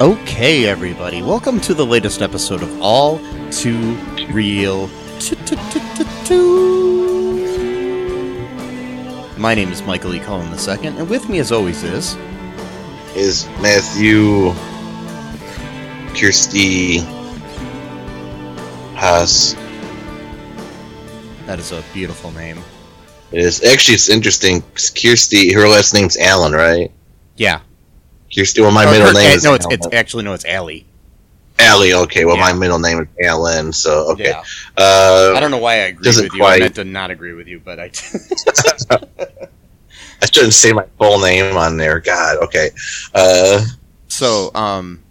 Okay, everybody, welcome to the latest episode of All Too Real. My name is Michael E. Cullen II, and with me, as always, is is Matthew Kirsty Haas. that is a beautiful name. It is actually it's interesting. Kirsty, her last name's Allen, right? Yeah, Kirsty. Well, my Or- middle or- name eh, is no, it's, it's actually no, it's Allie. Okay, well, Yeah. my middle name is Allen. So okay. Yeah, Uh, I don't know why I agree with you. quite- I meant to not agree with you, but I. I shouldn't say my full name on there. God. Okay. Uh, so, um,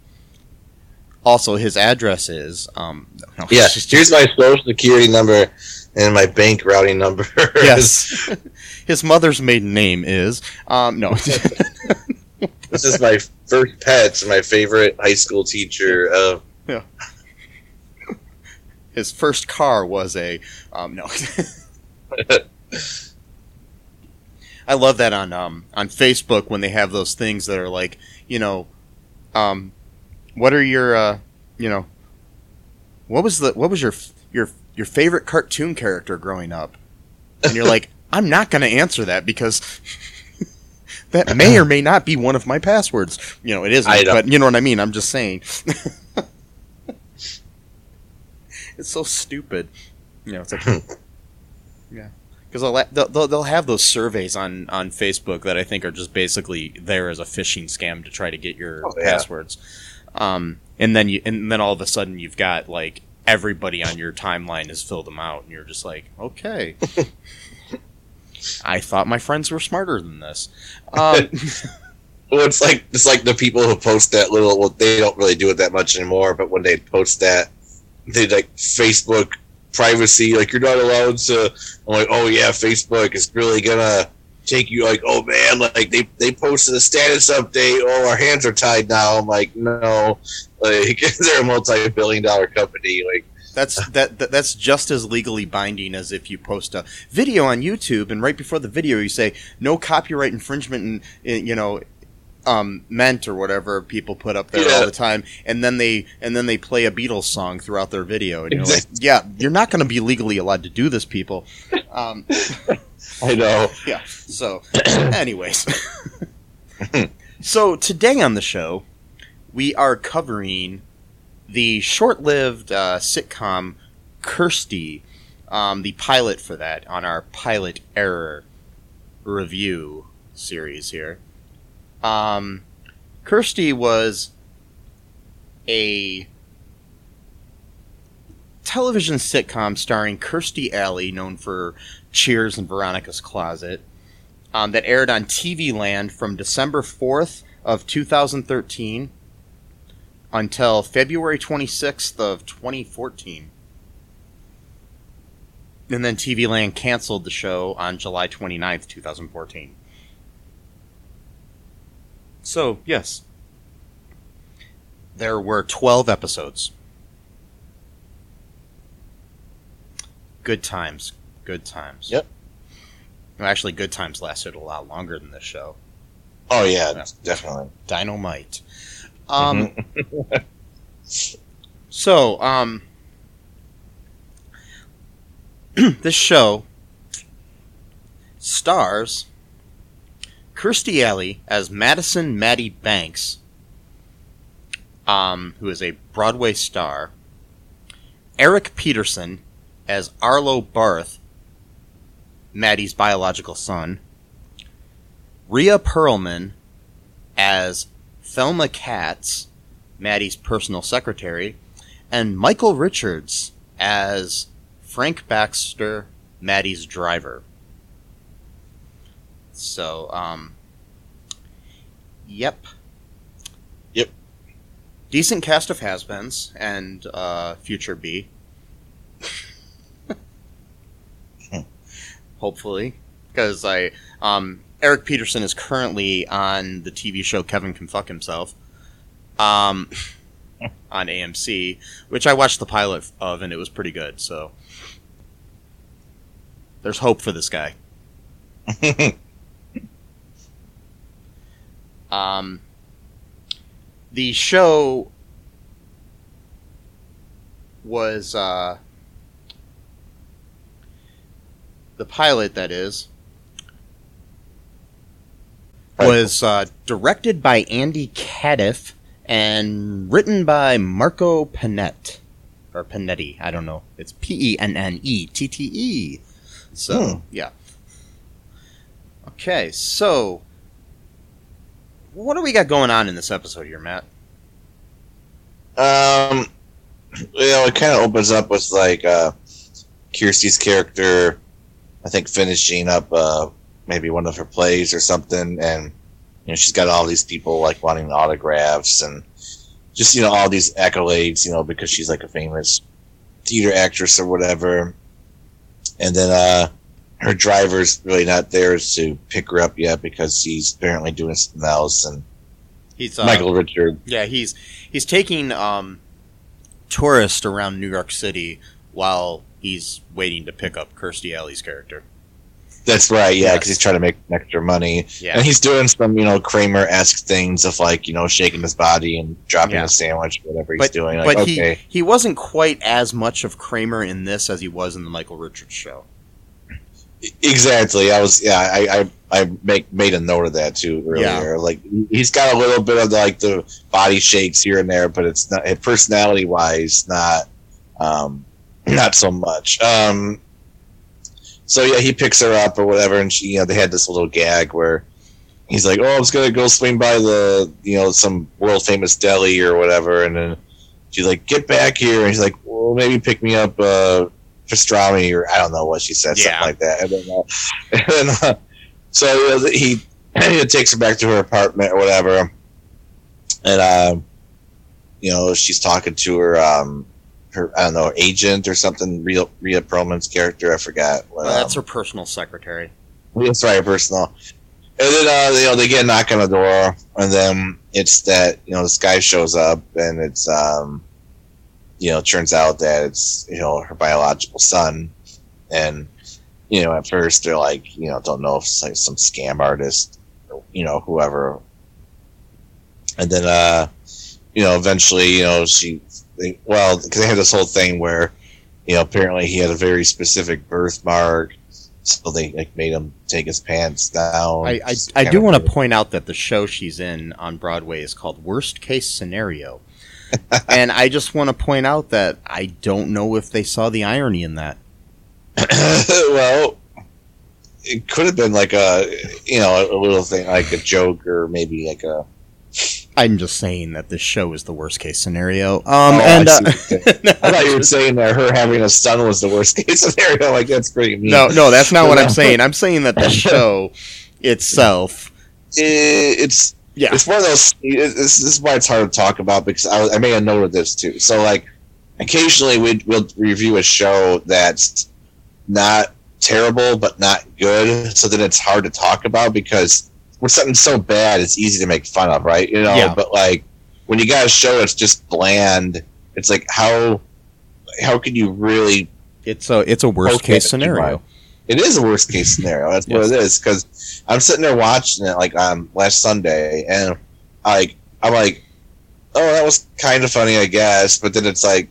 also his address is um. No, yeah. Here's my social security number and my bank routing number. yes. his mother's maiden name is um no. this is my first pet. My favorite high school teacher. Uh, his first car was a um no. I love that on um on Facebook when they have those things that are like you know, um, what are your uh you know, what was the what was your your your favorite cartoon character growing up? And you're like, I'm not going to answer that because that may or may not be one of my passwords. You know, it isn't, but you know what I mean. I'm just saying. it's so stupid. You know, it's like, yeah, because they'll, they'll they'll- have those surveys on on Facebook that I think are just basically there as a phishing scam to try to get your Oh, yeah. passwords. Um, and then you and then all of a sudden you've got like everybody on your timeline has filled them out, and you're just like, okay. I thought my friends were smarter than this. Um, Well, it's like it's like the people who post that little. Well, they don't really do it that much anymore. But when they post that, they like Facebook privacy. Like you're not allowed to. I'm like, oh yeah, Facebook is really gonna take you. Like, oh man, like they they posted a status update. Oh, our hands are tied now. I'm like, no, like they're a multi-billion dollar company. Like, That's that, that that's just as legally binding as if you post a video on YouTube and right before the video you say no copyright infringement and, you know um, meant or whatever people put up there Yeah. all the time and then they and then they play a Beatles song throughout their video and you're like yeah you're not going to be legally allowed to do this people um, I know. yeah so anyways so today on the show we are covering the short-lived uh, sitcom Kirstie, um, the pilot for that on our pilot error review series here. Um, Kirstie was a television sitcom starring Kirstie Alley, known for Cheers and Veronica's Closet, um, that aired on TV Land from December 4th of 2013 until February 26th of 2014. And then TV Land canceled the show on July 29th, 2014. So, yes. There were 12 episodes. Good times. Good times. Yep. Well, actually, Good Times lasted a lot longer than this show. Oh yeah, Yeah. definitely. Dynamite. Um, so, um, this show stars Kirstie Alley as Madison Maddie Banks, um, who is a Broadway star, Eric Petersen as Arlo Barth, Maddie's biological son, Rhea Perlman as Thelma Katz, Maddie's personal secretary, and Michael Richards as Frank Baxter, Maddie's driver. So, um, yep. Yep. Decent cast of has-beens and uh, future B. hopefully, because I um, Eric Petersen is currently on the TV show Kevin Can Fuck Himself, um, on AMC, which I watched the pilot of and it was pretty good. So there's hope for this guy. Um, the show was uh, the pilot that is was uh, directed by Andy Cadiff and written by Marco Pennette or Panetti. I don't know. It's P E N N E T T E. So Hmm. yeah. Okay, so what do we got going on in this episode here, Matt? Um, you know, it kind of opens up with like uh, Kirstie's character, I think, finishing up uh, maybe one of her plays or something, and you know, she's got all these people like wanting autographs and just you know all these accolades, you know, because she's like a famous theater actress or whatever. And then uh, her driver's really not there to pick her up yet because he's apparently doing something else. And He's uh, Michael Richard Yeah, he's he's taking um, tourists around New York City while he's waiting to pick up Kirstie Alley's character. That's right, yeah, Yes. because he's trying to make extra money, Yeah, and he's doing some, you know, Kramer-esque things of like, you know, shaking his body and dropping Yeah. a sandwich, whatever he's but doing. Like, but okay, he he wasn't quite as much of Kramer in this as he was in the Michael Richards show. Exactly. I was, yeah, I, I, I make made a note of that too earlier. Like, he's got a little bit of like the body shakes here and there, but it's not personality-wise, not, um, not so much. Um, so yeah, he picks her up or whatever, and she, you know, they had this little gag where he's like, "Oh, I was gonna go swing by the, you know, some world famous deli or whatever," and then she's like, "Get back here!" And he's like, "Well, maybe pick me up uh, pastrami or I don't know what she said, Yeah. something like that." And then, uh, and then uh, so he he takes her back to her apartment or whatever, and uh, you know, she's talking to her. Um, her, I don't know, agent or something. Rhea, Rhea Perlman's character, I forgot. what, Well, that's um, her personal secretary. that's right, personal. And then uh, you know they get a knock on the door, and then it's that you know this guy shows up, and it's um, you know turns out that it's you know her biological son, and you know at first they're like you know don't know if it's like some scam artist, or, you know whoever, and then uh, you know eventually you know she they, well because they had this whole thing where you know apparently he had a very specific birthmark so they like made him take his pants down. I, I, I do want to point out that the show she's in on Broadway is called Worst Case Scenario. And I just want to point out that I don't know if they saw the irony in that. well, it could have been like a you know a little thing like a joke or maybe like a. I'm just saying that this show is the worst case scenario. Um, Oh, I and uh, you're saying. I thought you were saying that her having a son was the worst case scenario. Like that's pretty mean. no, no, that's not what I'm saying. I'm saying that the show itself, It- it's yeah, it's one of those. it- This, this is why it's hard to talk about because I, I made a note of this too. So like, occasionally we we'll review a show that's not terrible but not good. So then it's hard to talk about because when something's so bad, it's easy to make fun of, right? You know. Yeah. But like when you got a show that's just bland, it's like how how can you really it's a it's a worst case scenario. It is a worst case scenario. That's what it is. Because I'm sitting there watching it like um last Sunday, and like I'm like, oh, that was kind of funny, I guess. But then it's like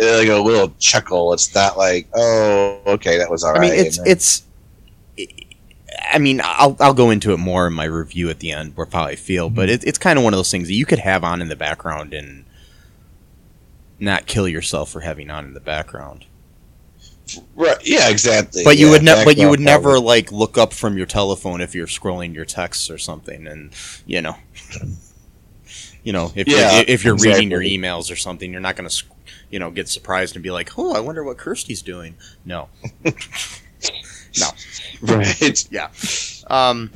eh, like a little chuckle. It's not like, oh, okay, that was I alright. mean, it's then- it's. I mean, I'll I'll go into it more in my review at the end, where how I feel. But it, it's kind of one of those things that you could have on in the background and not kill yourself for having on in the background. Right, yeah, exactly. But you Yeah, would ne- but you would never probably. like look up from your telephone if you're scrolling your texts or something, and you know, you know, if Yeah, you're, if you're reading your emails or something, you're not going to, you know, get surprised and be like, "Oh, I wonder what Kirstie's doing." No. no, right. yeah. Um,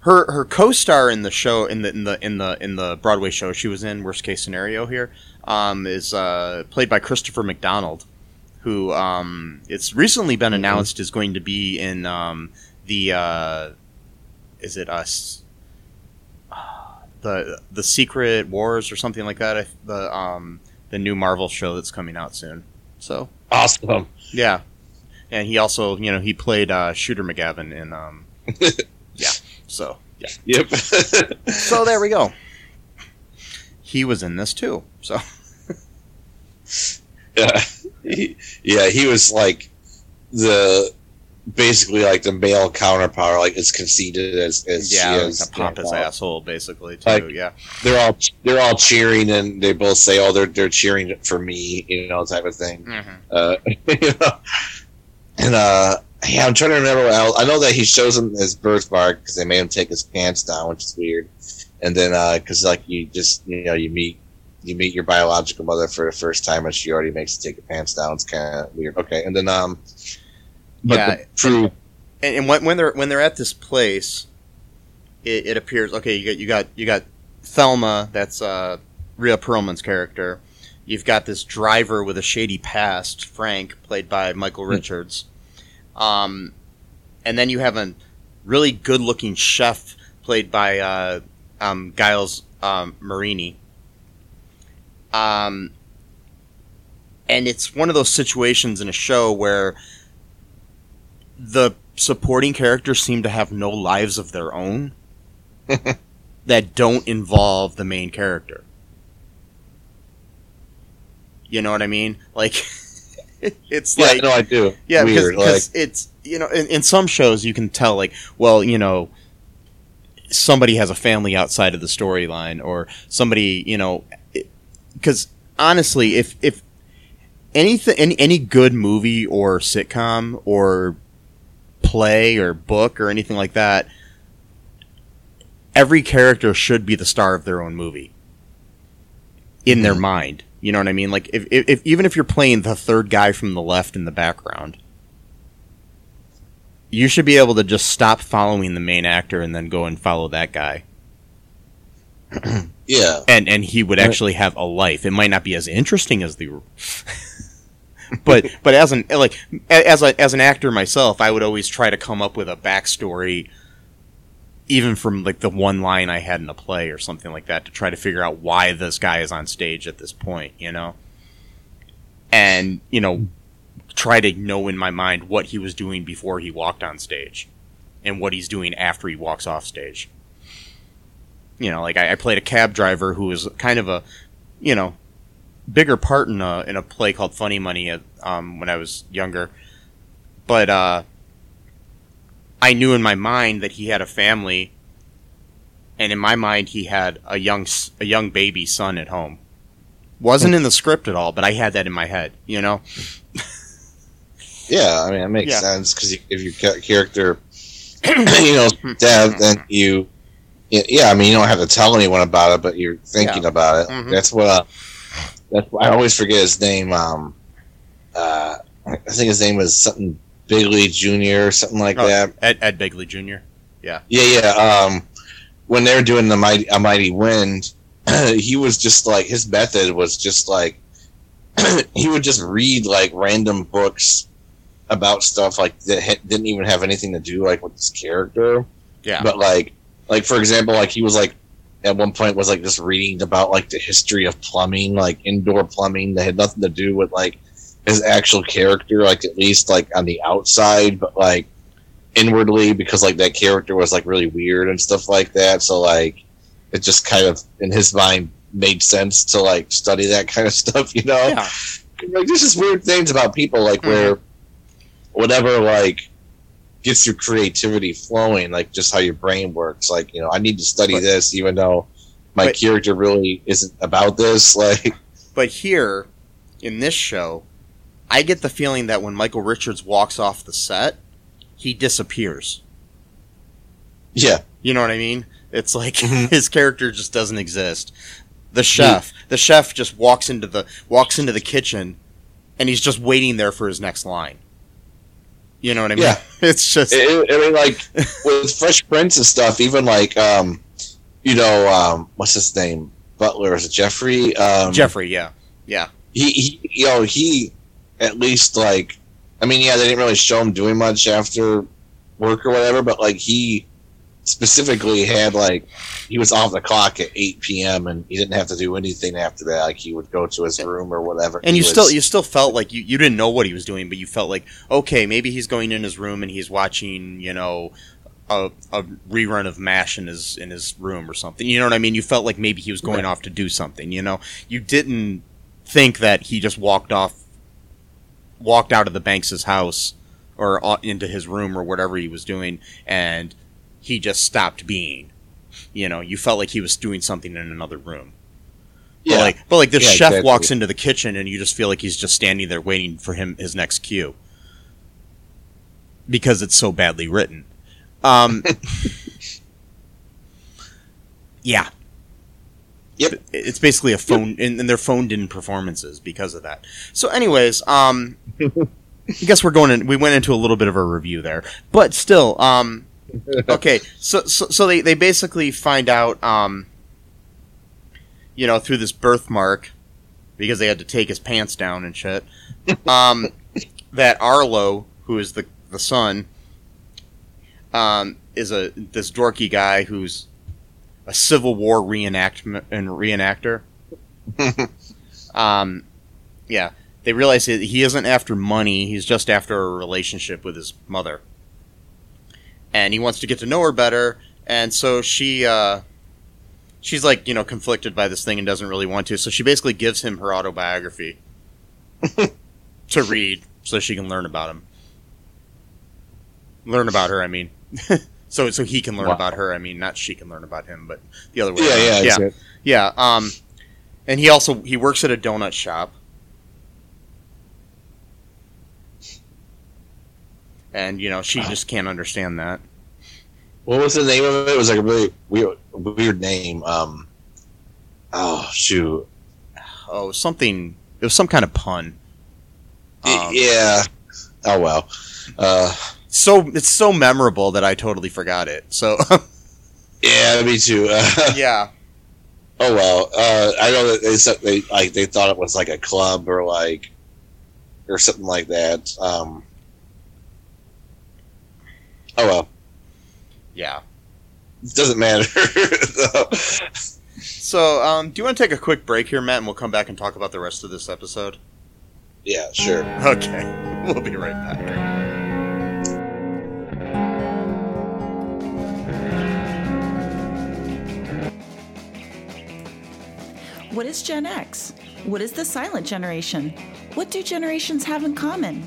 her her co-star in the show in the in the in the in the Broadway show she was in, worst case scenario here, um, is uh, played by Christopher McDonald, who um, it's recently been announced is going to be in um, the uh, is it us the the Secret Wars or something like that. The um, the new Marvel show that's coming out soon. So Awesome. yeah, and he also you know he played uh, Shooter McGavin in um, yeah. So yeah. Yep. So there we go. He was in this too. So yeah. He, yeah, he was like the basically like the male counterpart, like as conceited as as yeah, like is. a pompous you know. asshole basically too. Like- yeah. They're all they're all cheering, and they both say, "Oh, they're they're cheering for me," you know, type of thing. Mm-hmm. Uh, you know? And uh, yeah, I'm trying to remember. I know that he shows him his birthmark because they made him take his pants down, which is weird. And then because like you just you know you meet you meet your biological mother for the first time, and she already makes you take your pants down. It's kind of weird. Okay, and then um, but Yeah, the true. and, and when, when they're when they're at this place, it, it appears okay. You got you got you got Thelma. That's uh, Rhea Perlman's character. You've got this driver with a shady past, Frank, played by Michael Richards. Um, and then you have a really good-looking chef played by uh, um, Giles um, Marini. Um, and it's one of those situations in a show where the supporting characters seem to have no lives of their own that don't involve the main character. You know what I mean? Like, it's Yeah, like no, I do. yeah, weird. because, because it's you know in, in some shows you can tell like well you know somebody has a family outside of the storyline or somebody you know because honestly if if anything any, any good movie or sitcom or play or book or anything like that every character should be the star of their own movie in their Mhm. mind. You know what i mean? Like if, if, if even if you're playing the third guy from the left in the background you should be able to just stop following the main actor and then go and follow that guy yeah, and and he would actually have a life. It might not be as interesting as the but but as an like as a as an actor myself i would always try to come up with a backstory even from like the one line i had in a play or something like that to try to figure out why this guy is on stage at this point you know? And you know try to know in my mind what he was doing before he walked on stage and what he's doing after he walks off stage you know, like I, I played a cab driver who was kind of a, you know, bigger part in a in a play called Funny Money uh, um, when I was younger, but uh, I knew in my mind that he had a family, and in my mind he had a young a young baby son at home. Wasn't in the script at all, but I had that in my head. You know, yeah. I mean, it makes Yeah. sense because if your character, you know, dead, then you. Yeah, yeah, I mean, you don't have to tell anyone about it, but you're thinking about it. Mhm. That's what. Uh, that's I always forget his name. Um, uh, I think his name was something Bigley Junior or something like Oh. that. Ed, Ed Begley Jr. Yeah, yeah. Yeah. Um, when they were doing the mighty, a mighty wind, he was just like his method was just like he would just read like random books about stuff like that ha- didn't even have anything to do like with his character. Yeah, But like, like for example, like he was like at one point was like just reading about like the history of plumbing, like indoor plumbing that had nothing to do with like his actual character, like at least like on the outside, but like inwardly because like that character was like really weird and stuff like that. So like it just kind of in his mind made sense to like study that kind of stuff, you know? yeah, like there's just weird things about people like Mhm. where whatever like gets your creativity flowing like just how your brain works like you know i need to study But- this even though my But- character really isn't about this like But here, in this show, I get the feeling that when Michael Richards walks off the set, he disappears. yeah You know what I mean? It's like Mhm. his character just doesn't exist. The chef, the chef just walks into the walks into the kitchen, and he's just waiting there for his next line. You know what I mean? Yeah. It's just It- i mean like with fresh prince and stuff even like um you know um what's his name butler is it jeffrey um Jeffrey. Yeah, yeah, he, he you know he at least like, I mean, yeah, they didn't really show him doing much after work or whatever, but like he specifically had like he was off the clock at 8 p.m. and he didn't have to do anything after that. Like he would go to his room or whatever. And you was- still you still felt like you, you didn't know what he was doing, but you felt like okay, maybe he's going in his room and he's watching you know a, a rerun of Mash in his in his room or something. You know what I mean? You felt like maybe he was going Right. off to do something. You know, you didn't think that he just walked off, walked out of the Banks's house or uh, into his room or whatever he was doing, and he just stopped being. You know, you felt like he was doing something in another room. yeah, But like, but like this Yeah, chef exactly. walks into the kitchen and you just feel like he's just standing there waiting for him his next cue because it's so badly written. Um, yeah. Yep. It's basically a phone, and, and they're phoned in performances because of that. So, anyways, um, I guess we're going in. We went into a little bit of a review there, but still, um, okay. So, so, so they, they basically find out, um, you know, through this birthmark, because they had to take his pants down and shit, um, that Arlo, who is the the son, um, is a this dorky guy who's a Civil War reenactment and reenactor. um, yeah, they realize that he isn't after money; he's just after a relationship with his mother, and he wants to get to know her better. And so she, uh, she's like, you know, conflicted by this thing and doesn't really want to. So she basically gives him her autobiography to read, so she can learn about him. Learn about her, I mean. so so he can learn Wow. about her. I mean, not she can learn about him, but the other way. yeah, yeah, yeah. Yeah, um, and he also he works at a donut shop, and you know she just can't understand that. What was the name of it? It was like a really weird, weird name. Um, oh shoot, Oh, something. It was some kind of pun. Um, yeah. Oh well. Uh, So it's so memorable that I totally forgot it. So yeah, me too. Uh, yeah, oh well. Uh, I know that they said they like they thought it was like a club or like or something like that. Um, oh well, yeah. it doesn't matter. So, um, do you want to take a quick break here, Matt, and we'll come back and talk about the rest of this episode? yeah, sure. Okay, we'll be right back. What is Gen X? What is the silent generation? What do generations have in common?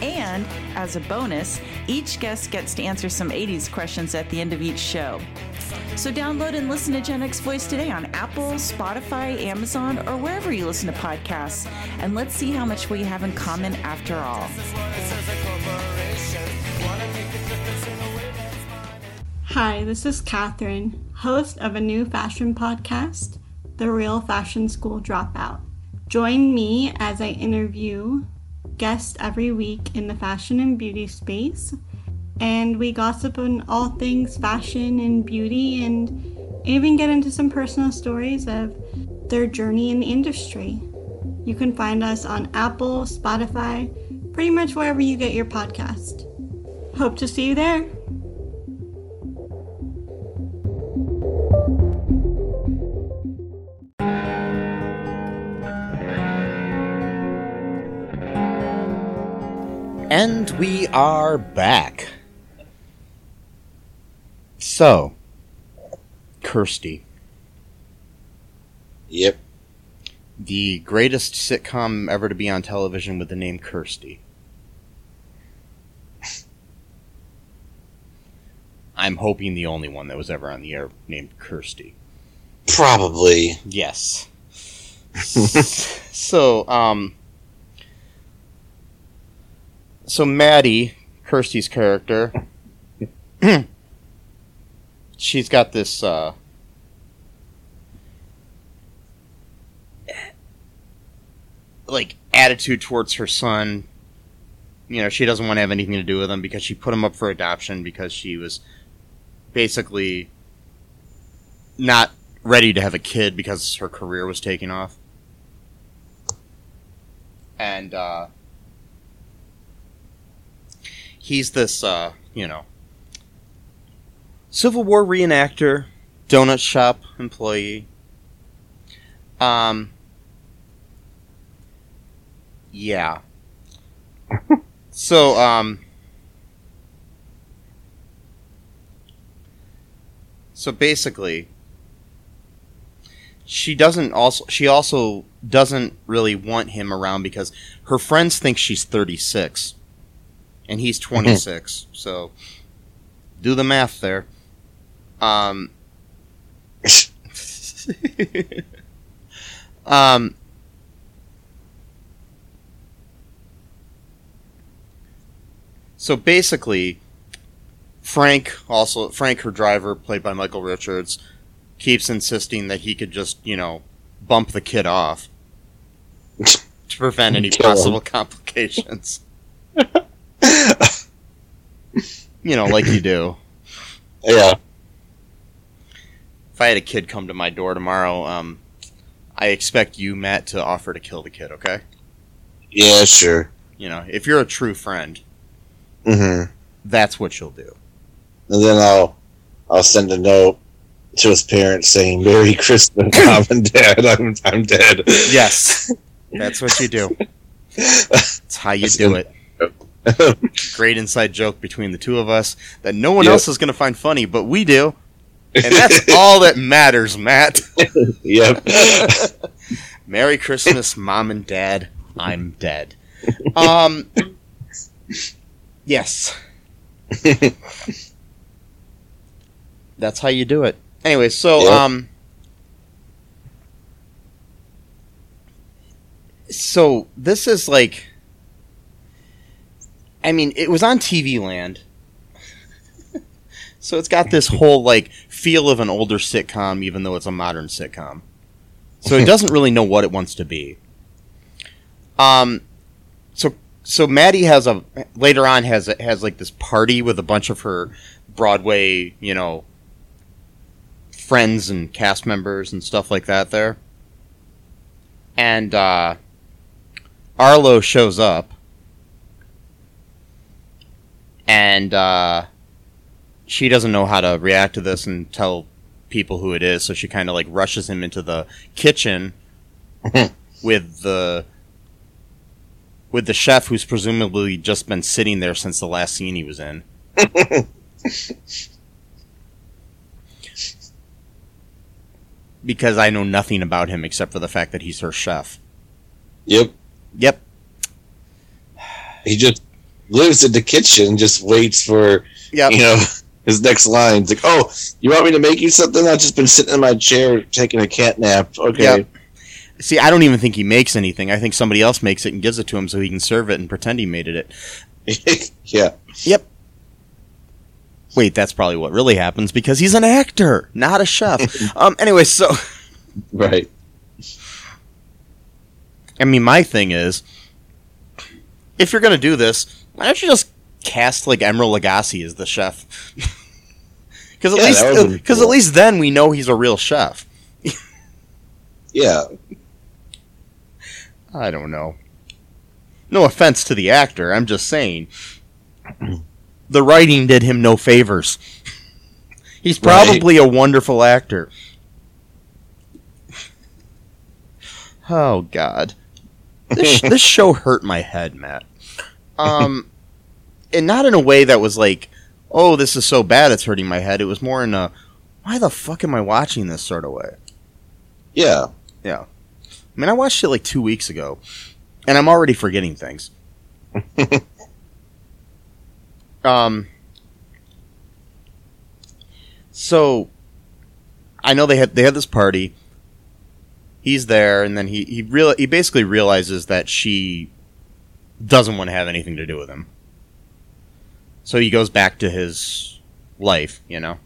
And as a bonus, each guest gets to answer some 80s questions at the end of each show. So download and listen to Gen X Voice today on Apple, Spotify, Amazon, or wherever you listen to podcasts. And let's see how much we have in common after all. Hi, this is Catherine, host of a new fashion podcast, The Real Fashion School Dropout. Join me as I interview guests every week in the fashion and beauty space, and we gossip on all things fashion and beauty and even get into some personal stories of their journey in the industry. You can find us on Apple, Spotify, pretty much wherever you get your podcast. Hope to see you there. And we are back. So, Kirstie, Yep. the greatest sitcom ever to be on television with the name Kirstie. I'm hoping the only one that was ever on the air named Kirstie. Probably. Yes. so, um, so Maddie, Kirstie's character, she's got this uh, like attitude towards her son. You know, she doesn't want to have anything to do with him because she put him up for adoption because she was basically not ready to have a kid because her career was taking off. And uh, he's this, uh, you know, Civil War reenactor, donut shop employee. Um, yeah. so, um, so basically, she doesn't also she also doesn't really want him around because her friends think she's 36 and he's 26 so do the math there um um so basically frank also frank her driver played by michael richards keeps insisting that he could just, you know, bump the kid off to prevent any Kill him. possible complications. You know, like you do. Yeah. If I had a kid come to my door tomorrow, um, I expect you, Matt, to offer to kill the kid. Okay? Yeah, sure. You know, if you're a true friend, hmm that's what you'll do. And then I'll I'll send a note to his parents saying, "Merry Christmas, mom and dad. I'm I'm dead." Yes, that's what you do. That's how you do it. Great inside joke between the two of us that no one Yep. else is going to find funny, but we do. And that's all that matters, Matt. yep. Merry Christmas, Mom and Dad. I'm dead. Um, yes. That's how you do it. Anyway, so Yeah. um, so this is like, I mean, it was on TV Land. So it's got this whole like feel of an older sitcom, even though it's a modern sitcom. So it doesn't really know what it wants to be. Um, so so Maddie has a later on has a, has like this party with a bunch of her Broadway, you know, friends and cast members and stuff like that there. And uh, Arlo shows up, and uh, she doesn't know how to react to this and tell people who it is, so she kind of like rushes him into the kitchen with the with the chef who's presumably just been sitting there since the last scene he was in. because I know nothing about him except for the fact that he's her chef. Yep. Yep. He just lives in the kitchen, just waits for Yep. you know his next line. It's like, "Oh, you want me to make you something? I've just been sitting in my chair taking a cat nap." Okay. Yep. See, I don't even think he makes anything. I think somebody else makes it and gives it to him so he can serve it and pretend he made it. yeah. Yep. Wait, that's probably what really happens because he's an actor, not a chef. um. Anyway, so Right. I mean, my thing is, if you're gonna do this, why don't you just cast like Emeril Lagasse as the chef? Because at Yeah, least, because uh, been at least then we know he's a real chef. Yeah. I don't know. No offense to the actor, I'm just saying. The writing did him no favors. He's Right. probably a wonderful actor. Oh God, this this show hurt my head, Matt. Um, and not in a way that was like, "Oh, this is so bad, it's hurting my head." It was more in a, "Why the fuck am I watching this?" sort of way. Yeah. Yeah. I mean, I watched it like two weeks ago, and I'm already forgetting things. um. So, I know they had they had this party. He's there, and then he he real he basically realizes that she doesn't want to have anything to do with him. So he goes back to his life, you know,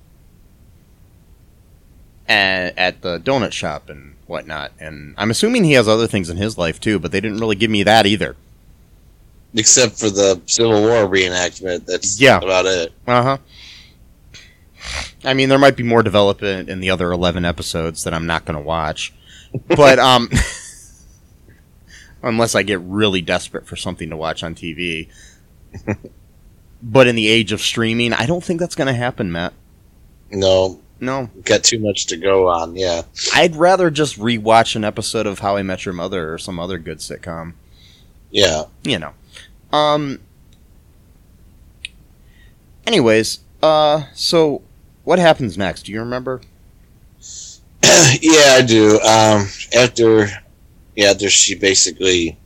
and at the donut shop and whatnot. And I'm assuming he has other things in his life too, but they didn't really give me that either. Except for the Civil War reenactment. That's Yeah. about it. Uh huh. I mean, there might be more development in the other eleven episodes that I'm not going to watch, but um, unless I get really desperate for something to watch on TV. but in the age of streaming, I don't think that's going to happen, Matt. No, No, got too much to go on. Yeah. I'd rather just rewatch an episode of How I Met Your Mother or some other good sitcom. Yeah. You know. Um. Anyways, uh, so what happens next? Do you remember? yeah, I do. Um, after, yeah, after she basically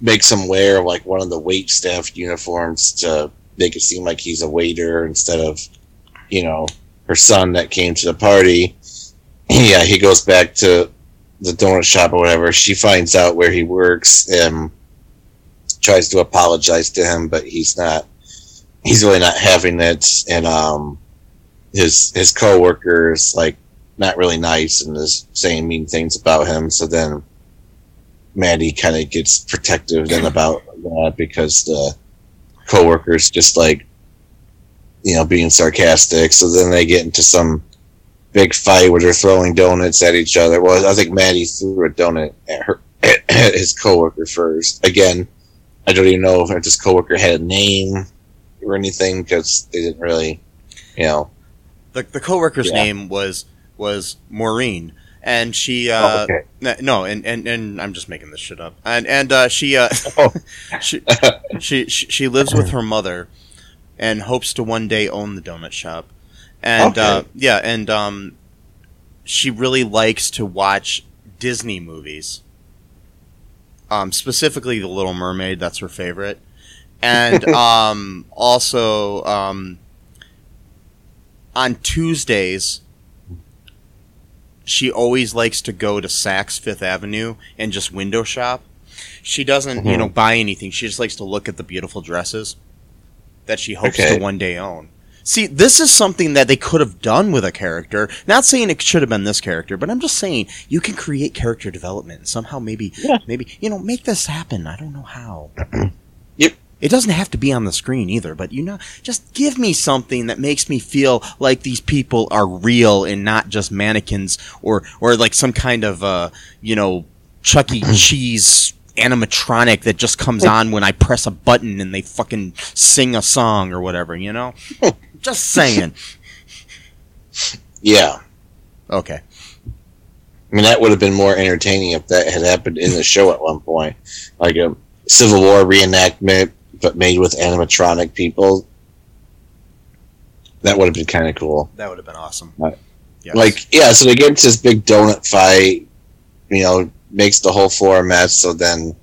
makes him wear like one of the wait staff uniforms to make it seem like he's a waiter instead of, you know, her son that came to the party. Yeah, he goes back to the donut shop or whatever. She finds out where he works and tries to apologize to him, but he's not. He's really not having it, and um, his his coworkers like not really nice and is saying mean things about him. So then Maddie kind of gets protective then about that because the coworkers just like you know being sarcastic. So then they get into some big fight where they're throwing donuts at each other. Well, I think Maddie threw a donut at her at his coworker first. Again, I don't even know if this coworker had a name or anything because they didn't really, you know. The the coworker's Yeah. name was was Maureen, and she Oh, uh, okay. no, and, and and I'm just making this shit up, and and uh, she uh, Oh. she, she she she lives with her mother, and hopes to one day own the donut shop, and uh, Okay. yeah, and um, she really likes to watch Disney movies. Um, specifically, The Little Mermaid. That's her favorite, and um, also um, on Tuesdays, she always likes to go to Saks Fifth Avenue and just window shop. She doesn't, you Mhm. know, buy anything. She just likes to look at the beautiful dresses that she hopes Okay. to one day own. See, this is something that they could have done with a character. Not saying it should have been this character, but I'm just saying you can create character development and somehow maybe Yeah. maybe you know make this happen. I don't know how. Yep. It doesn't have to be on the screen either, but you know, just give me something that makes me feel like these people are real and not just mannequins or or like some kind of uh, you know, Chuck E. Cheese animatronic that just comes on when I press a button and they fucking sing a song or whatever, you know? just saying. Yeah. Okay. I mean, that would have been more entertaining if that had happened in the show at one point. Like a Civil War reenactment, but made with animatronic people. That would have been kind of cool. That would have been awesome. Right. Yes. Like, yeah, so they get into this big donut fight, you know, makes the whole floor a mess, so then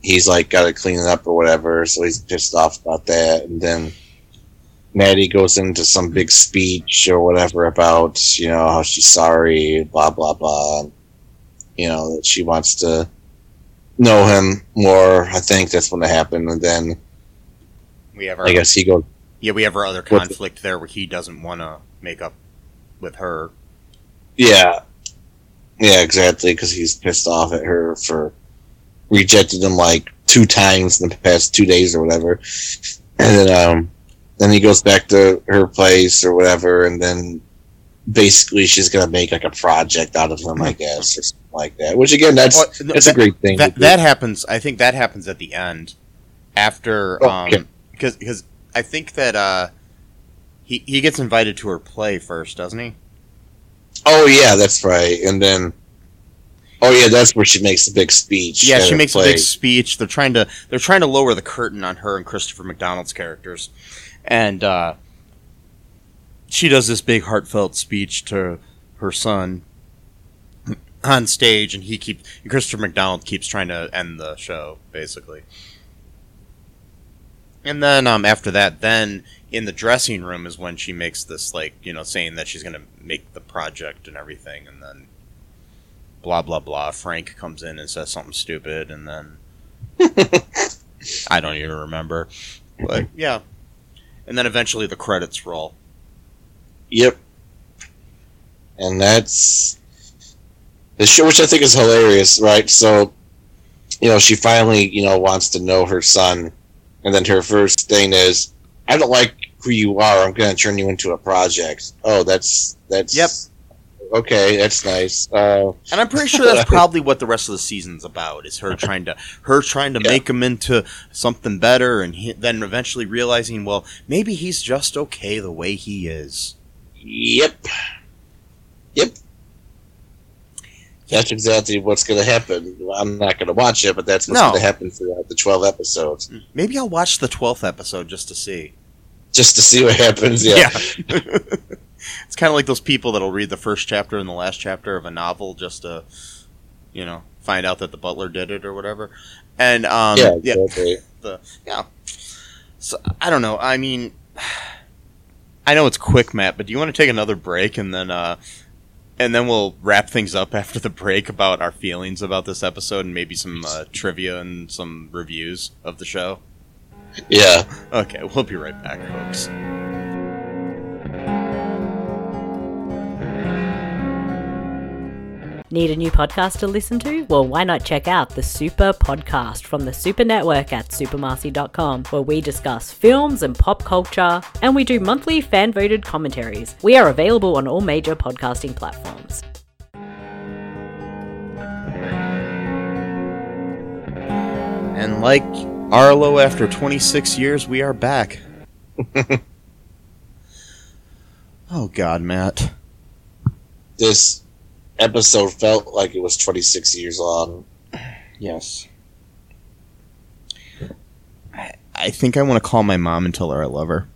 he's like, got to clean it up or whatever, so he's pissed off about that. And then Maddie goes into some big speech or whatever about, you know, how she's sorry, blah, blah, blah. You know, that she wants to know him more. I think that's when it happened. And then we have our I guess he goes, Yeah, we have our other conflict there where he doesn't want to make up with her. Yeah. Yeah, exactly, because he's pissed off at her for rejecting him like two times in the past two days or whatever. And then um then he goes back to her place or whatever and then basically she's gonna make like a project out of him, I guess, or something like that. Which again that's Well, that's that- a great thing. That that happens. I think that happens at the end, after Oh, um, okay. because because I think that uh, he he gets invited to her play first, doesn't he? Oh yeah, that's right. And then Oh yeah, that's where she makes the big speech. Yeah, she makes a big speech. They're trying to they're trying to lower the curtain on her and Christopher McDonald's characters, and uh, she does this big heartfelt speech to her son on stage, and he keeps Christopher McDonald keeps trying to end the show basically. And then um, after that, then in the dressing room is when she makes this like you know saying that she's gonna make the project and everything, and then blah blah blah. Frank comes in and says something stupid, and then I don't even remember. But yeah, and then eventually the credits roll. Yep. And that's the show, which I think is hilarious, right? So, you know, she finally, you know, wants to know her son, and then her first thing is, "I don't like who you are. I'm going to turn you into a project." Oh, that's that's Yep. Okay, that's nice. Uh, And I'm pretty sure that's probably what the rest of the season's about is her trying to her trying to Yeah. make him into something better, and he, then eventually realizing, well, maybe he's just okay the way he is. Yep. Yep. That's exactly what's going to happen. I'm not going to watch it, but that's what's No. going to happen throughout the 12 episodes. Maybe I'll watch the twelfth episode just to see. Just to see what happens. Yeah. it's kind of like those people that'll read the first chapter and the last chapter of a novel just to, you know, find out that the butler did it or whatever. And um, Yeah, yeah, the yeah. So I don't know. I mean, I know it's quick, Matt, but do you want to take another break and then uh, and then we'll wrap things up after the break about our feelings about this episode and maybe some uh, trivia and some reviews of the show. Yeah. Okay, we'll be right back, folks. Need a new podcast to listen to? Well, why not check out the Super Podcast from the Super Network at supermarcy.com, where we discuss films and pop culture, and we do monthly fan voted commentaries. We are available on all major podcasting platforms. And like Arlo, after 26 years, we are back. oh God, Matt. This episode felt like it was 26 years long. Yes. I, I think I want to call my mom and tell her I love her.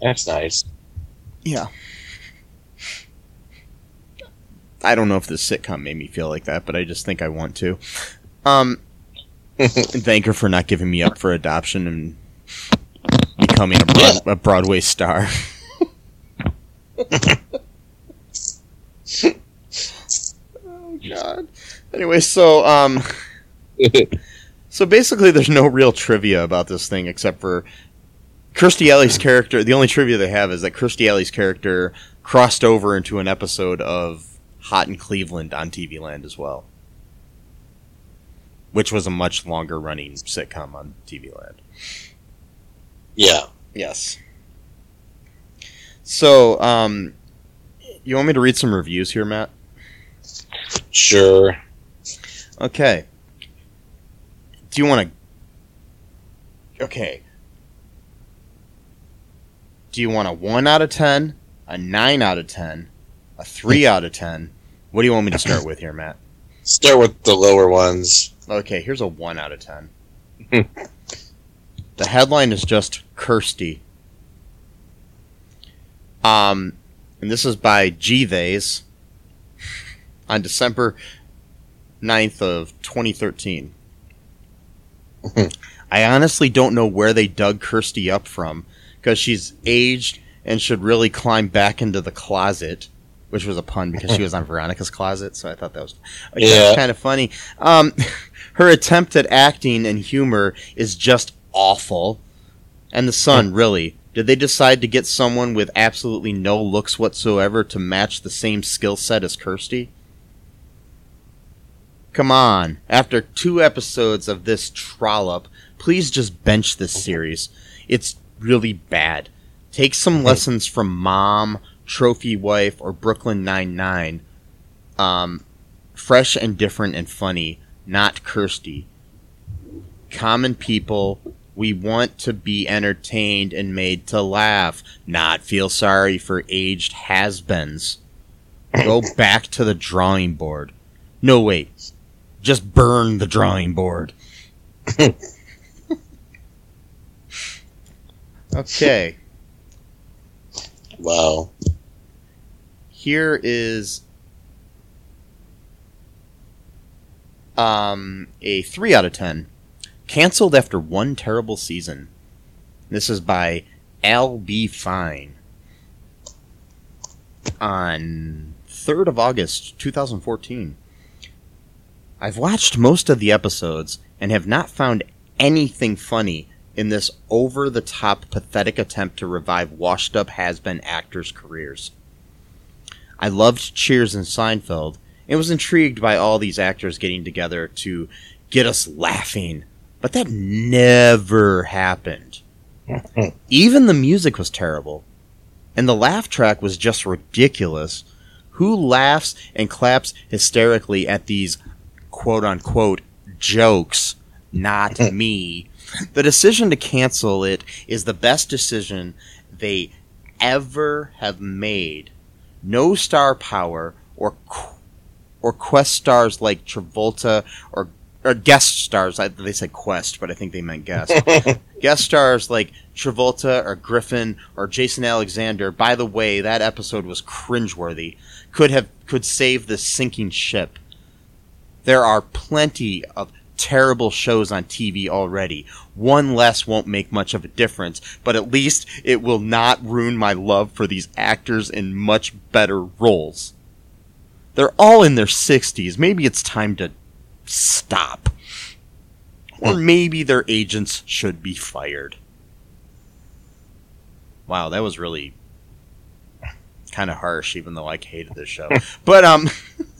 That's nice. Yeah. I don't know if this sitcom made me feel like that, but I just think I want to. Um, thank her for not giving me up for adoption and becoming a, broad, a Broadway star. oh God. Anyway, so um, so basically, there's no real trivia about this thing except for Kirstie Alley's character. The only trivia they have is that Kirstie Alley's character crossed over into an episode of Hot in Cleveland on TV Land as well, which was a much longer running sitcom on TV Land. yeah. Yes. So, um, you want me to read some reviews here, Matt? Sure. Okay. Do you want to? Okay. Do you want a one out of ten, a nine out of ten, a three out of ten? What do you want me to start with here, Matt? Start with the lower ones. Okay, here's a one out of ten. the headline is just Kirstie. Um, and this is by G Theys on December 9th of 2013. I honestly don't know where they dug Kirstie up from because she's aged and should really climb back into the closet, which was a pun because she was on Veronica's closet. So I thought that was Yeah. kind of funny. Um, her attempt at acting and humor is just awful. And the son, really. Did they decide to get someone with absolutely no looks whatsoever to match the same skill set as Kirstie? Come on. After two episodes of this trollop, please just bench this series. It's really bad. Take some lessons from Mom, Trophy Wife, or Brooklyn Nine-Nine. Um, fresh and different and funny, not Kirstie. Common people, we want to be entertained and made to laugh, not feel sorry for aged has-beens. Go back to the drawing board. No, wait. Just burn the drawing board. okay. Wow. here is um, a 3 out of 10. Cancelled after one terrible season. This is by Al B. Fine. On 3rd of August, 2014. I've watched most of the episodes and have not found anything funny in this over the top, pathetic attempt to revive washed up has been actors' careers. I loved Cheers and Seinfeld and was intrigued by all these actors getting together to get us laughing, but that never happened. Even the music was terrible, and the laugh track was just ridiculous. Who laughs and claps hysterically at these quote unquote jokes? Not hmm. me. The decision to cancel it is the best decision they ever have made. No star power or or quest stars like Travolta or or guest stars. I, they said quest, but I think they meant guest. guest stars like Travolta or Griffin or Jason Alexander. By the way, that episode was cringeworthy. Could have could save the sinking ship. There are plenty of terrible shows on TV already. One less won't make much of a difference, but at least it will not ruin my love for these actors in much better roles. They're all in their 60s. Maybe it's time to stop. Or maybe their agents should be fired. Wow, that was really kind of harsh, even though I hated this show. but, um,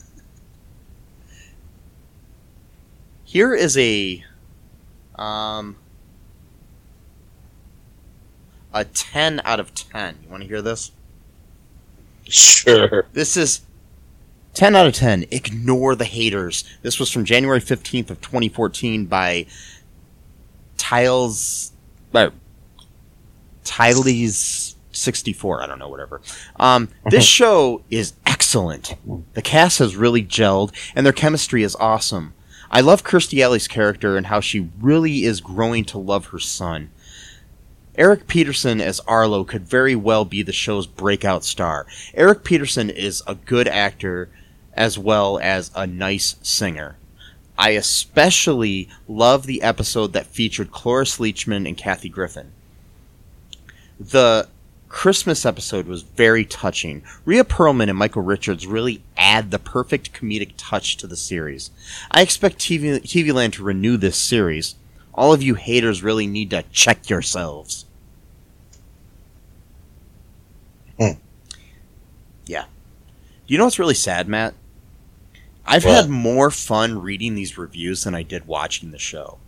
here is a, um, a 10 out of 10. You want to hear this? Sure. This is 10 out of 10. Ignore the haters. This was from January 15th of 2014 by Tiles uh, Tiles 64, I don't know whatever. Um, this show is excellent. The cast has really gelled and their chemistry is awesome. I love Kirstie Alley's character and how she really is growing to love her son. Eric Petersen as Arlo could very well be the show's breakout star. Eric Petersen is a good actor as well as a nice singer. I especially love the episode that featured Cloris Leachman and Kathy Griffin. The Christmas episode was very touching. Rhea Perlman and Michael Richards really add the perfect comedic touch to the series. I expect TV, TV Land to renew this series. All of you haters really need to check yourselves. Hmm. Yeah. You know what's really sad, Matt? I've What? had more fun reading these reviews than I did watching the show.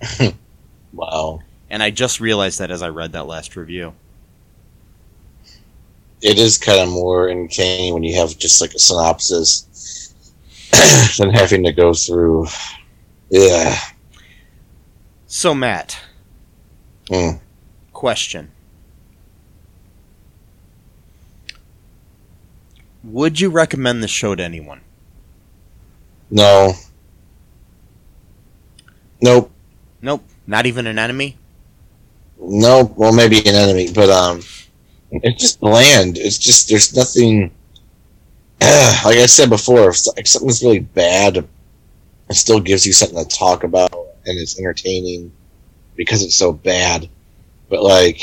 Wow. And I just realized that as I read that last review. It is kind of more entertaining when you have just like a synopsis than having to go through. Yeah. So, Matt, Mm. question. Would you recommend this show to anyone? No. Nope. Nope. Not even an enemy? Nope. Well, maybe an enemy, but um, it's just bland. It's just there's nothing. like I said before, if something's really bad, it still gives you something to talk about, and it's entertaining because it's so bad. But like,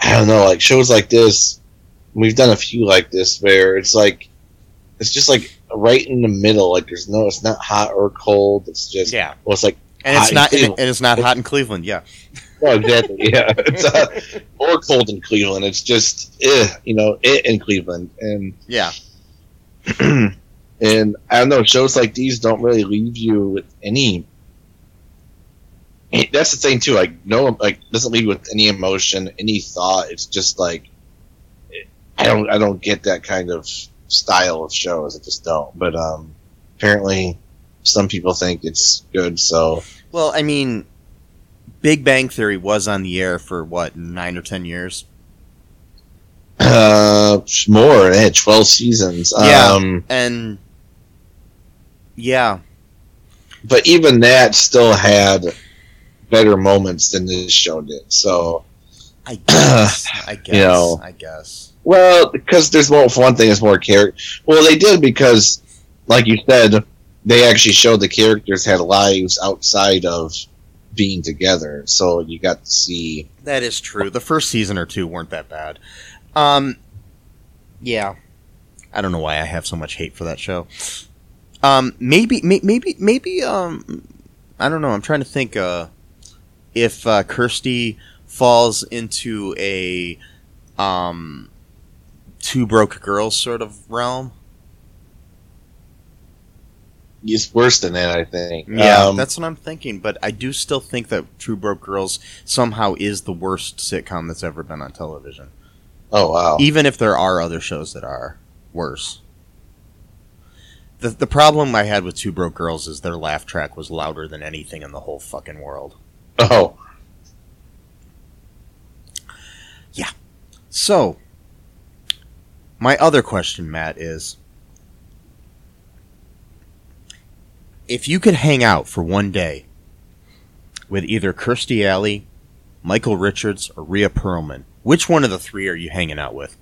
I don't know, like shows like this, we've done a few like this where it's like, it's just like right in the middle. Like there's no, it's not hot or cold. It's just, Yeah. well, it's like And it's not and Cleveland. it's not hot in Cleveland, yeah. Oh, exactly. Yeah, it's uh, or cold in Cleveland. It's just, eh, you know, it in Cleveland, and Yeah. and I don't know. Shows like these don't really leave you with any. eh, That's the thing too. Like no, like doesn't leave you with any emotion, any thought. It's just like eh, I don't, I don't get that kind of style of shows. I just don't. But um, apparently, some people think it's good. So Well, I mean, Big Bang Theory was on the air for what, nine or ten years? uh, more. It had twelve seasons. Yeah. Um, And yeah. but even that still had better moments than this show did. So, I guess. I guess. know. I guess. well, because there's more. For one thing, it's more character. Well, they did because, like you said, they actually showed the characters had lives outside of being together. So you got to see. That is true. The first season or two weren't that bad. Um, yeah. I don't know why I have so much hate for that show. Um, maybe, may, maybe, maybe. Um, I don't know. I'm trying to think. Uh, if uh, Kirstie falls into a um, two broke girls sort of realm. It's worse than that, I think. Yeah, Um, that's what I'm thinking. But I do still think that Two Broke Girls somehow is the worst sitcom that's ever been on television. oh wow. even if there are other shows that are worse. The the problem I had with Two Broke Girls is their laugh track was louder than anything in the whole fucking world. Oh, Yeah. So, my other question, Matt, is if you could hang out for one day with either Kirstie Alley, Michael Richards, or Rhea Perlman, which one of the three are you hanging out with?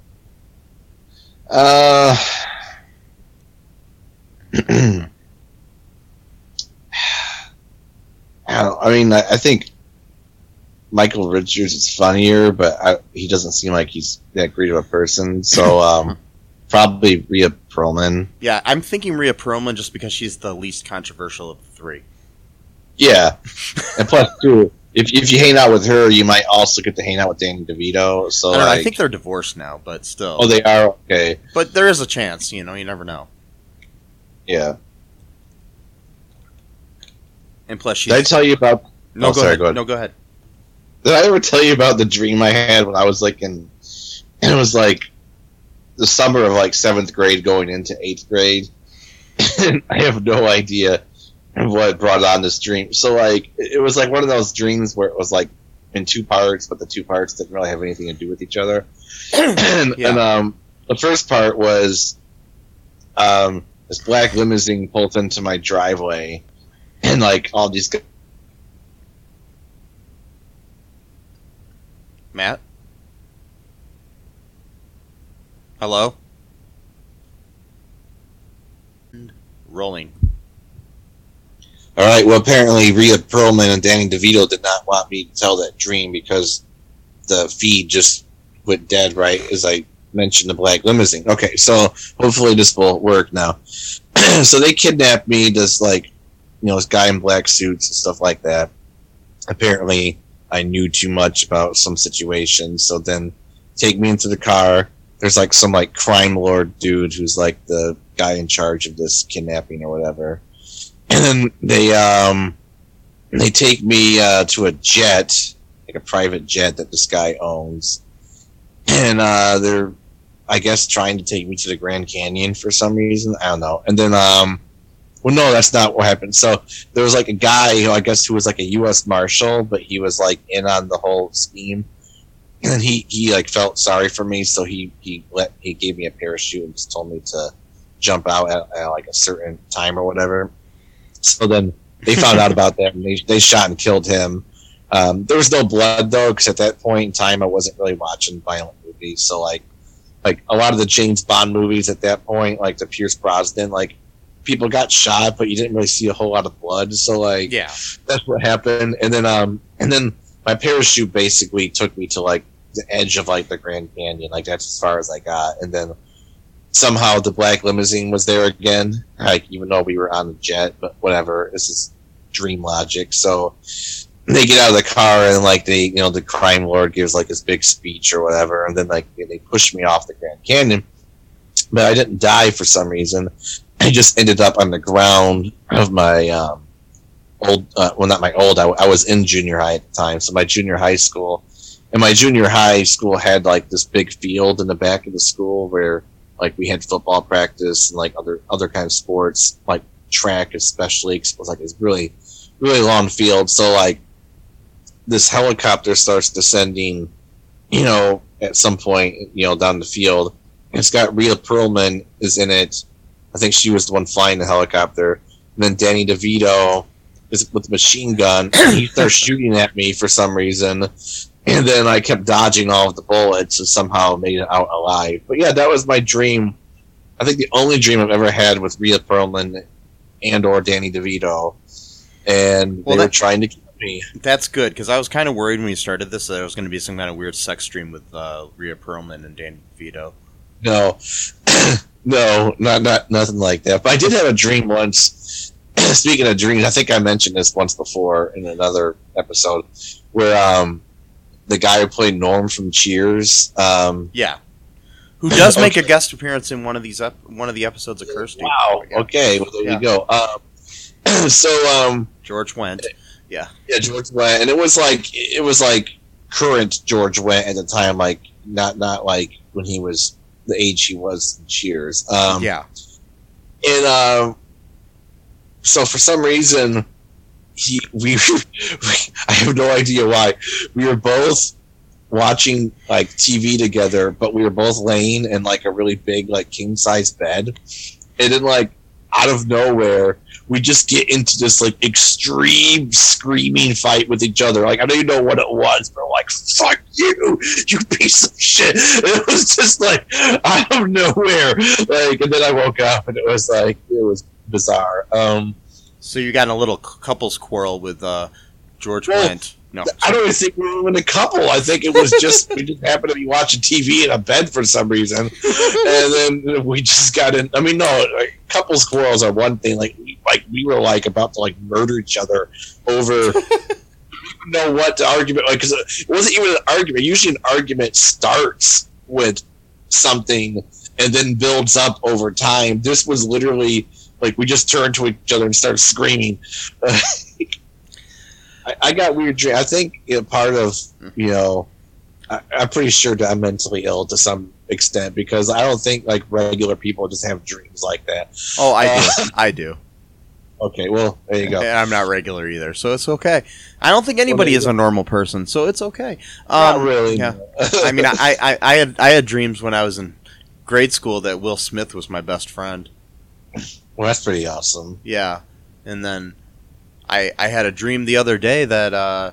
Uh, I, I mean, I, I think Michael Richards is funnier, but I, he doesn't seem like he's that great of a person. So, um, probably Rhea Perlman. Yeah, I'm thinking Rhea Perlman just because she's the least controversial of the three. Yeah, and plus too, if if you hang out with her, you might also get to hang out with Danny DeVito. So, I, know, like, I think they're divorced now, but still. oh, they are okay. but there is a chance, you know. You never know. Yeah. And plus, she's Did I tell you about no. oh, go sorry, ahead. go ahead. No, go ahead. Did I ever tell you about the dream I had when I was like in? And it was like the summer of like seventh grade going into eighth grade, I have no idea what brought on this dream. So like it was like one of those dreams where it was like in two parts, but the two parts didn't really have anything to do with each other. and, Yeah. and um, the first part was um, this black limousine pulled into my driveway, and like all these guys Matt. Hello. Rolling. All right. Well, apparently Rhea Perlman and Danny DeVito did not want me to tell that dream because the feed just went dead right as I mentioned the black limousine. Okay, so hopefully this will work now. so they kidnapped me, this like, you know, this guy in black suits and stuff like that. Apparently, I knew too much about some situation, so then take me into the car. There's like some like crime lord dude who's like the guy in charge of this kidnapping or whatever and then they um they take me uh, to a jet, like a private jet that this guy owns, and uh, they're I guess trying to take me to the Grand Canyon for some reason. I don't know. And then um well no, that's not what happened. So there was like a guy who I guess who was like a U.S. Marshal, but he was like in on the whole scheme. And he, he like felt sorry for me, so he, he let he gave me a parachute and just told me to jump out at, at like a certain time or whatever. So then they found out about that and they, they shot and killed him. Um, there was no blood though, because at that point in time I wasn't really watching violent movies. So like, like a lot of the James Bond movies at that point, like the Pierce Brosnan, like people got shot, but you didn't really see a whole lot of blood. So like, Yeah. that's what happened. And then um, and then my parachute basically took me to like the edge of like the Grand Canyon. Like that's as far as I got. And then somehow the black limousine was there again. Like even though we were on the jet, but whatever. This is dream logic. So they get out of the car and like they, you know, the crime lord gives like his big speech or whatever, and then like they push me off the Grand Canyon. But I didn't die for some reason. I just ended up on the ground of my um, old, uh, well, not my old. I, I was in junior high at the time, so my junior high school, and my junior high school had like this big field in the back of the school where like we had football practice and like other other kind of sports, like track especially cause it was like this really really long field. So like this helicopter starts descending, you know, at some point, you know, down the field. And it's got Rhea Perlman is in it. I think she was the one flying the helicopter. And then Danny DeVito is with the machine gun. And he starts shooting at me for some reason. And then I kept dodging all of the bullets and somehow made it out alive. But yeah, that was my dream. I think the only dream I've ever had with Rhea Perlman and or Danny DeVito. And Well, they were trying to kill me. That's good because I was kind of worried when we started this that it was going to be some kind of weird sex stream with uh, Rhea Perlman and Danny DeVito. No, no, not not nothing like that. But I did have a dream once speaking of dreams, I think I mentioned this once before in another episode, where um, the guy who played Norm from Cheers, um, Yeah. Who does make a guest appearance in one of these ep- one of the episodes of Kirstie? wow, Yeah. okay, well, there Yeah. you go. Um, so um, George Wendt. yeah, Yeah, George Wendt, and it was like it was like current George Wendt at the time, like not not like when he was the age he was in Cheers. Um, yeah. and um, so for some reason, he we, I have no idea why we were both watching like TV together, but we were both laying in like a really big like king size bed, and then like out of nowhere. We just get into this like extreme screaming fight with each other. Like I don't even know what it was, but like "fuck you, you piece of shit!" And it was just like out of nowhere. Like, and then I woke up and it was like it was bizarre. Um, So you got in a little couples quarrel with uh, George Well, Wendt. No. I don't even think we were in a couple. I think it was just we just happened to be watching TV in a bed for some reason, and then we just got in. I mean, no, like, couples quarrels are one thing. Like, we, like we were like about to like murder each other over. know what the argument like because it wasn't even an argument. Usually, an argument starts with something and then builds up over time. This was literally like we just turned to each other and started screaming. I, I got weird dreams. I think you know, part of you know, I, I'm pretty sure that I'm mentally ill to some extent because I don't think like regular people just have dreams like that. Oh, I Uh, do. I do. Okay, well there you go. And I'm not regular either, so it's okay. I don't think anybody you is a normal person, so it's okay. Not Um, really. yeah. I mean, I, I, I had I had dreams when I was in grade school that Will Smith was my best friend. well, that's pretty awesome. Yeah, and then I I had a dream the other day that uh,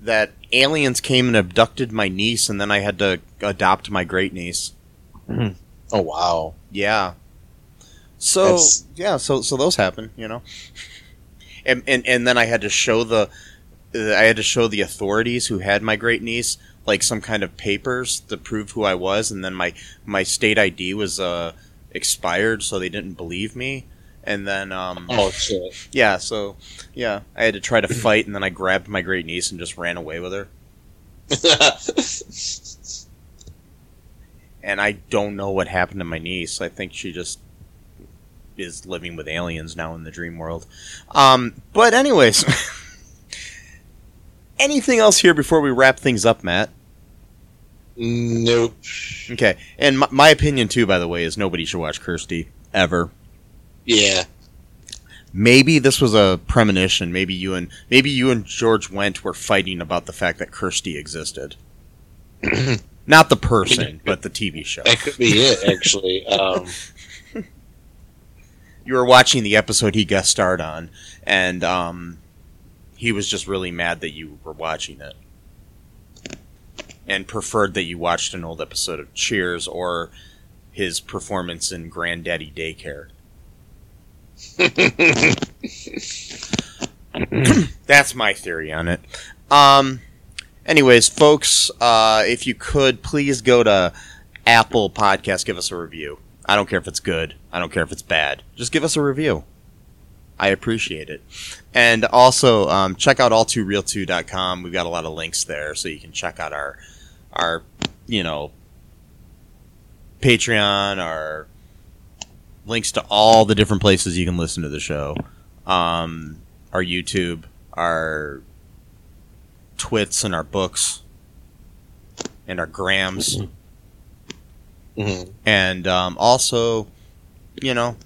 that aliens came and abducted my niece, and then I had to adopt my great niece. Oh wow. Yeah. So That's- yeah, so so those happen, you know. And and and then I had to show the I had to show the authorities who had my great niece like some kind of papers to prove who I was, and then my my state ID was uh expired, so they didn't believe me. And then um Oh shit. yeah, so yeah, I had to try to fight, and then I grabbed my great niece and just ran away with her. And I don't know what happened to my niece. I think she just is living with aliens now in the dream world. Um, but anyways, anything else here before we wrap things up, Matt? nope. Okay, and my, my opinion too, by the way, is nobody should watch Kirstie ever. Yeah. Maybe this was a premonition. Maybe you and maybe you and George Wendt were fighting about the fact that Kirstie existed. Not the person, but the TV show. That could be it actually. Um, You were watching the episode he guest starred on, and um, he was just really mad that you were watching it, and preferred that you watched an old episode of Cheers or his performance in Granddaddy Daycare. That's my theory on it. Um, anyways, folks, uh, if you could please go to Apple Podcast, give us a review. I don't care if it's good. I don't care if it's bad. Just give us a review. I appreciate it. And also, um, check out all2real2.com. We've got a lot of links there, so you can check out our, our, you know, Patreon, our links to all the different places you can listen to the show, um, our YouTube, our twits, and our books, and our grams mhm. and um, also, you know,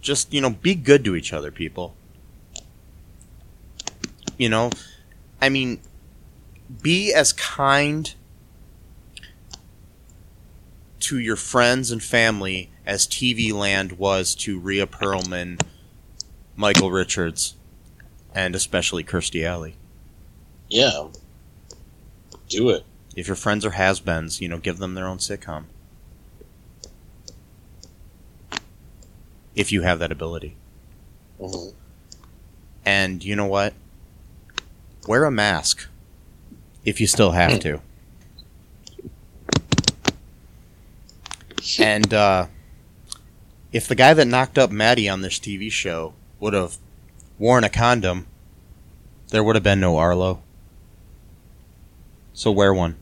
just you know, be good to each other, people. You know, I mean, be as kind to your friends and family as TV Land was to Rhea Perlman, Michael Richards, and especially Kirstie Alley. Yeah. Do it. If your friends are has-beens, you know, give them their own sitcom. If you have that ability. Mhm. And you know what? Wear a mask. If you still have to. And uh, if the guy that knocked up Maddie on this TV show would have worn a condom, there would have been no Arlo. So wear one.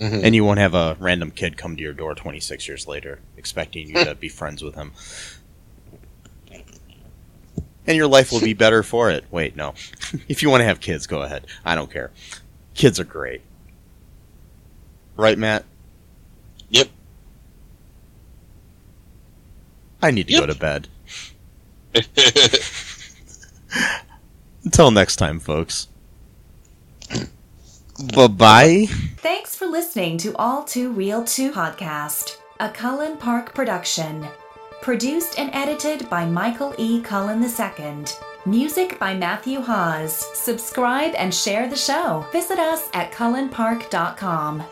Mhm. And you won't have a random kid come to your door 26 years later expecting you to be friends with him. And your life will be better for it. Wait, no. if you want to have kids, go ahead. I don't care. Kids are great. Right, Matt? Yep. I need to go to bed. Until next time, folks. Bye bye. Thanks for listening to All Too Real 2 podcast, a Cullen Park production. Produced and edited by Michael E. Cullen II. Music by Matthew Hawes. Subscribe and share the show. Visit us at cullenpark.com.